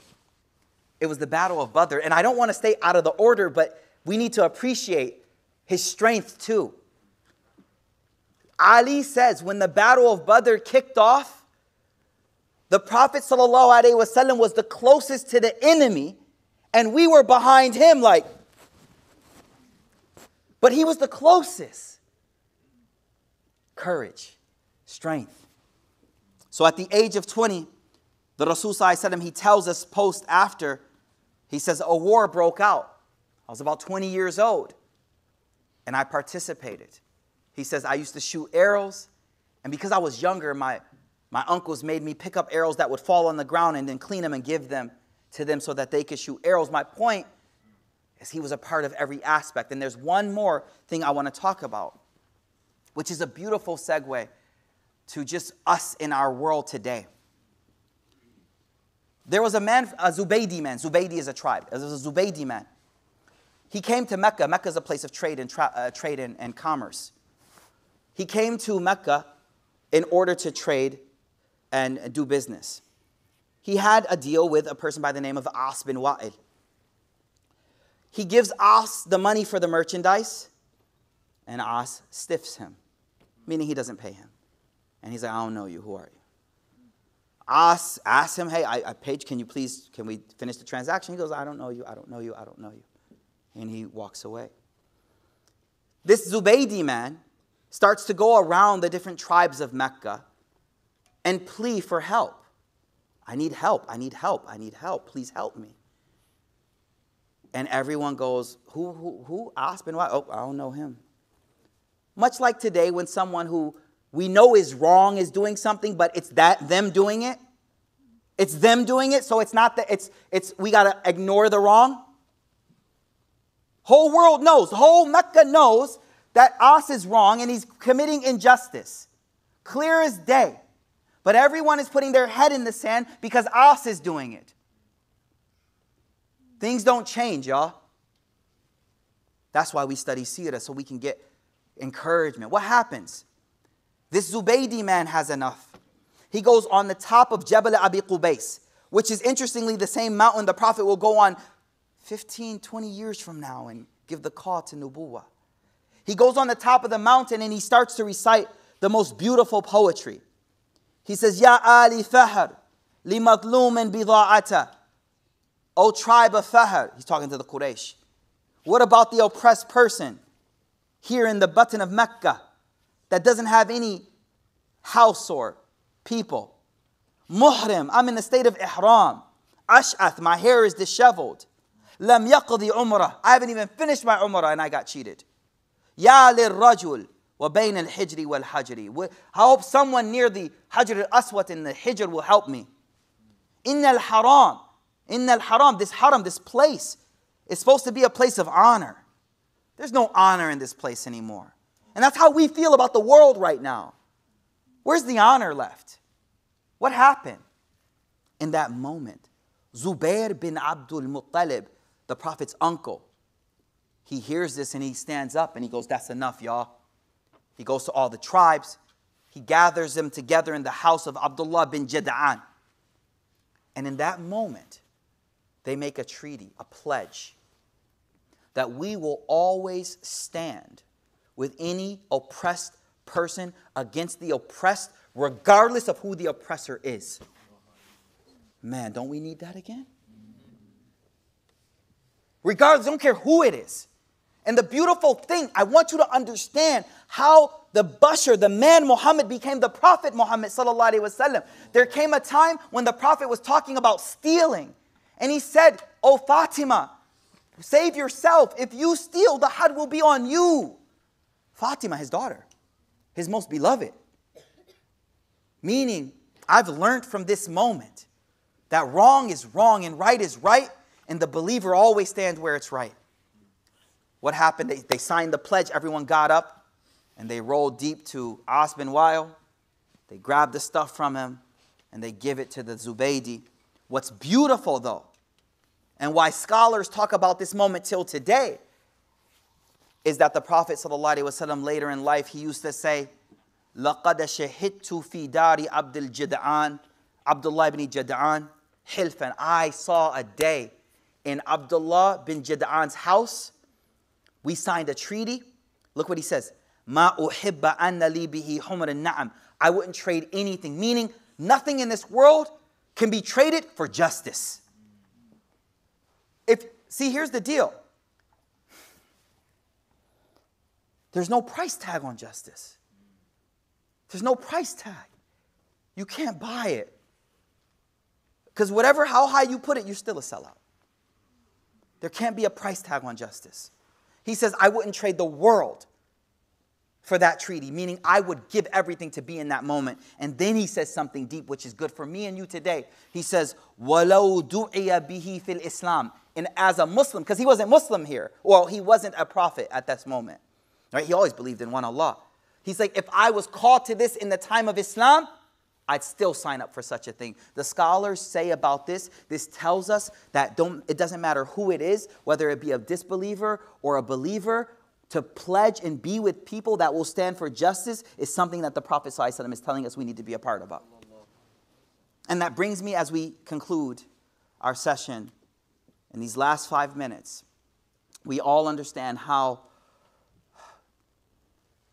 it was the Battle of Badr. And I don't want to stay out of the order, but we need to appreciate his strength too. Ali says when the Battle of Badr kicked off, the Prophet ﷺ was the closest to the enemy, and we were behind him, like, but he was the closest. Courage, strength. So at the age of 20, the Rasul he tells us post after, he says, a war broke out. I was about 20 years old, and I participated. He says, I used to shoot arrows, and because I was younger, my, my uncles made me pick up arrows that would fall on the ground and then clean them and give them to them so that they could shoot arrows. My point is, he was a part of every aspect. And there's one more thing I want to talk about, which is a beautiful segue to just us in our world today. There was a man, a Zubaydi man. Zubaydi is a tribe. There was a Zubaydi man. He came to Mecca. Mecca is a place of trade and, tra- uh, trade and, and commerce. He came to Mecca in order to trade and do business. He had a deal with a person by the name of As bin Wa'il. He gives As the money for the merchandise, and As stiffs him, meaning he doesn't pay him. And he's like, I don't know you. Who are you? As ask him, hey, I, I paid, can you please, can we finish the transaction? He goes, I don't know you, I don't know you, I don't know you. And he walks away. This Zubaydi man starts to go around the different tribes of Mecca and plea for help. I need help, I need help, I need help, please help me. And everyone goes, Who, who, who? As bin? Why? Oh, I don't know him. Much like today when someone who we know is wrong is doing something, but it's that them doing it. It's them doing it, so it's not that it's it's we gotta ignore the wrong. Whole world knows, whole Mecca knows that As is wrong and he's committing injustice. Clear as day. But everyone is putting their head in the sand because As is doing it. Things don't change, y'all. That's why we study Sirah, so we can get encouragement. What happens? This Zubaydi man has enough. He goes on the top of Jabal Abi Qubais, which is interestingly the same mountain the Prophet will go on 15, 20 years from now and give the call to Nubuwah. He goes on the top of the mountain and he starts to recite the most beautiful poetry. He says, Ya Ali Fahr, li madlumin bida'ata. O tribe of Fahr. He's talking to the Quraysh. What about the oppressed person here in the button of Mecca that doesn't have any house or people? Muhrim, I'm in the state of ihram. Ash'ath, my hair is disheveled. Lam yaqdi umrah, I haven't even finished my umrah and I got cheated. Ya lirrajul, وَبَيْنَ الْحِجْرِ وَالْحَجْرِ I hope someone near the Hajar al-Aswad in the Hijr will help me. In al-Haram, in al-Haram, this haram, this place, is supposed to be a place of honor. There's no honor in this place anymore. And that's how we feel about the world right now. Where's the honor left? What happened? In that moment, Zubair bin Abdul Muttalib, the Prophet's uncle, he hears this and he stands up and he goes, That's enough, y'all. He goes to all the tribes. He gathers them together in the house of Abdullah bin Jada'an. And in that moment, they make a treaty, a pledge, that we will always stand with any oppressed person against the oppressed, regardless of who the oppressor is. Man, don't we need that again? Regardless, don't care who it is. And the beautiful thing, I want you to understand how the Bashar, the man Muhammad, became the Prophet Muhammad. There came a time when the Prophet was talking about stealing. And he said, Oh Fatima, save yourself. If you steal, the hadd will be on you. Fatima, his daughter, his most beloved. Meaning, I've learned from this moment that wrong is wrong and right is right, and the believer always stands where it's right. What happened? They, they signed the pledge. Everyone got up and they rolled deep to As bin Wa'il. They grabbed the stuff from him and they give it to the Zubaydi. What's beautiful, though, and why scholars talk about this moment till today, is that the Prophet ﷺ later in life, he used to say, لَقَدَ شَهِدْتُ فِي دَارِ عَبْدِ الْجِدْعَانِ Abdullah ibn Jad'an, Hilfan. I saw a day in Abdullah bin Jada'an's house we signed a treaty. Look what he says. Ma. I wouldn't trade anything, meaning nothing in this world can be traded for justice. If see, here's the deal. There's no price tag on justice. There's no price tag. You can't buy it. Because whatever how high you put it, you're still a sellout. There can't be a price tag on justice. He says, I wouldn't trade the world for that treaty, meaning I would give everything to be in that moment. And then he says something deep, which is good for me and you today. He says, وَلَوْ دُعِيَ بِهِ فِي الْإِسْلَامِ And as a Muslim, because he wasn't Muslim here, well, he wasn't a prophet at this moment. Right? He always believed in one Allah. He's like, if I was called to this in the time of Islam, I'd still sign up for such a thing. The scholars say about this, this tells us that don't, it doesn't matter who it is, whether it be a disbeliever or a believer, to pledge and be with people that will stand for justice is something that the Prophet ﷺ is telling us we need to be a part of. And that brings me as we conclude our session in these last five minutes. We all understand how,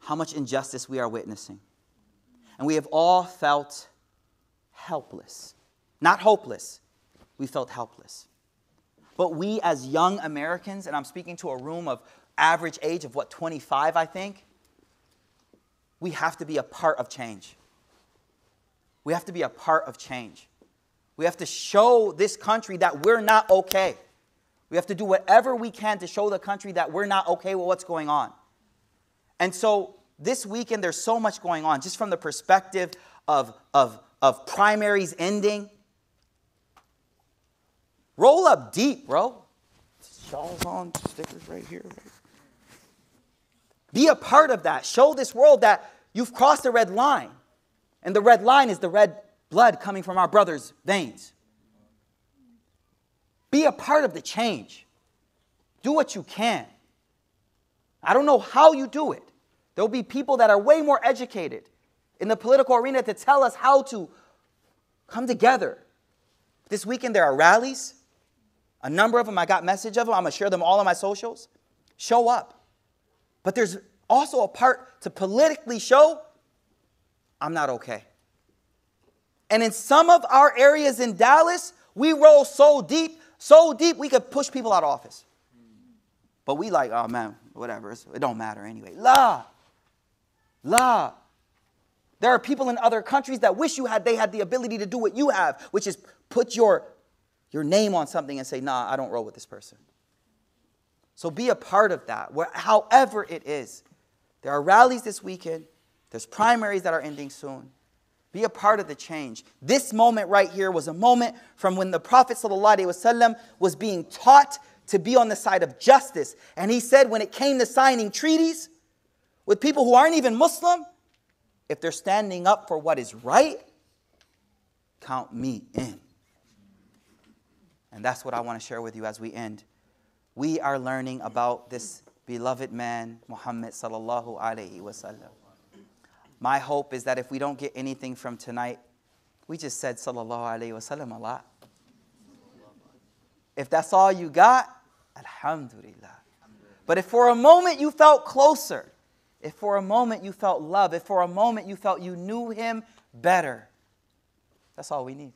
how much injustice we are witnessing. And we have all felt helpless. Not hopeless, we felt helpless. But we, as young Americans, and I'm speaking to a room of average age of what, 25, I think, we have to be a part of change. We have to be a part of change. We have to show this country that we're not okay. We have to do whatever we can to show the country that we're not okay with what's going on. And so this weekend, there's so much going on, just from the perspective of, of, of primaries ending. Roll up deep, bro. Shawls on, stickers right here. Be a part of that. Show this world that you've crossed the red line. And the red line is the red blood coming from our brother's veins. Be a part of the change. Do what you can. I don't know how you do it. There'll be people that are way more educated in the political arena to tell us how to come together. This weekend there are rallies. A number of them, I got message of them. I'm gonna share them all on my socials. Show up. But there's also a part to politically show I'm not okay. And in some of our areas in Dallas, we roll so deep, so deep, we could push people out of office. But we like, oh man, whatever, it don't matter anyway. La, la. There are people in other countries that wish you had they had the ability to do what you have, which is put your, your name on something and say, nah, I don't roll with this person. So be a part of that, where, however it is. There are rallies this weekend, there's primaries that are ending soon. Be a part of the change. This moment right here was a moment from when the Prophet ﷺ was being taught to be on the side of justice. And he said, when it came to signing treaties with people who aren't even Muslim, if they're standing up for what is right, count me in. And that's what I want to share with you as we end. We are learning about this beloved man, Muhammad sallallahu alaihi wasallam. My hope is that if we don't get anything from tonight, we just said sallallahu alaihi wasallam a lot. If that's all you got, alhamdulillah. But if for a moment you felt closer, if for a moment you felt love, if for a moment you felt you knew him better, that's all we need.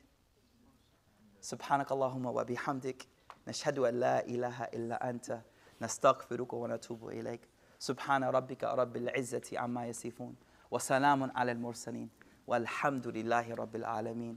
سبحانك اللهم وبحمدك نشهد أن لا إله إلا أنت نستغفرك ونتوب إليك سبحان ربك رب العزة عما يصفون وسلام على المرسلين والحمد لله رب العالمين